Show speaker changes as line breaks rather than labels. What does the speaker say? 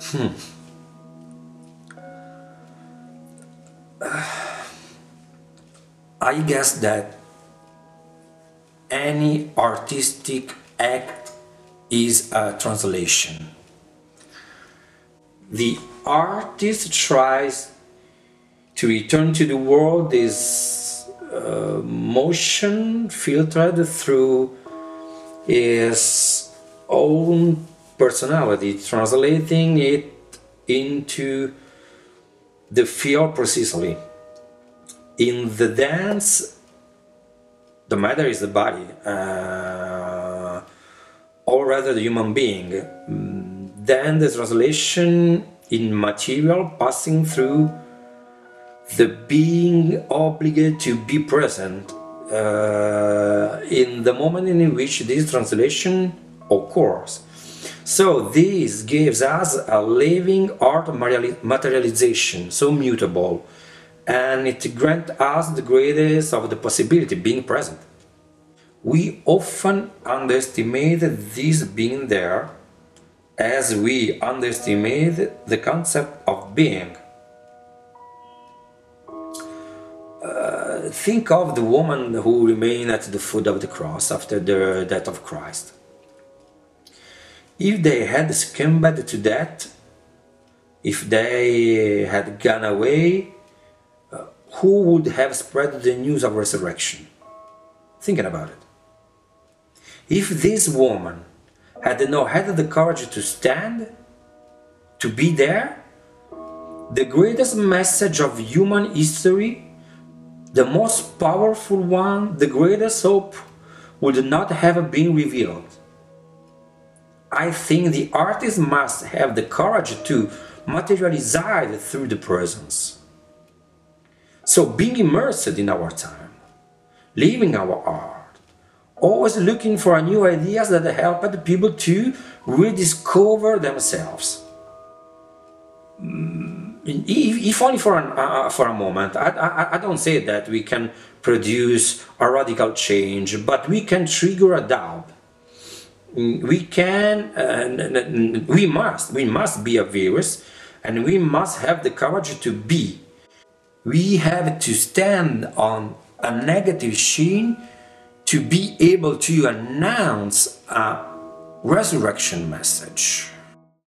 Hmm. I guess that any artistic act is a translation. The artist tries to return to the world this uh, motion filtered through his own personality, translating it into the feel precisely. In the dance, the matter is the body, uh, or rather the human being. Then the translation in material passing through the being obligated to be present uh, in the moment in which this translation occurs. So this gives us a living art materialization, so mutable, and it grants us the greatest of the possibility, being present. We often underestimate this being there as we underestimate the concept of being. Uh, think of the woman who remained at the foot of the cross after the death of Christ. If they had succumbed to death, if they had gone away, uh, who would have spread the news of resurrection? Thinking about it. If this woman had not had the courage to stand, to be there, the greatest message of human history, the most powerful one, the greatest hope, would not have been revealed. I think the artist must have the courage to materialize through the presence. So being immersed in our time, living our art, always looking for new ideas that help the people to rediscover themselves. Mm, if only for, an, uh, for a moment, I, I, I don't say that we can produce a radical change, but we can trigger a doubt we can uh, we must we must be a virus and we must have the courage to be. We have to stand on a negative sheen to be able to announce a resurrection message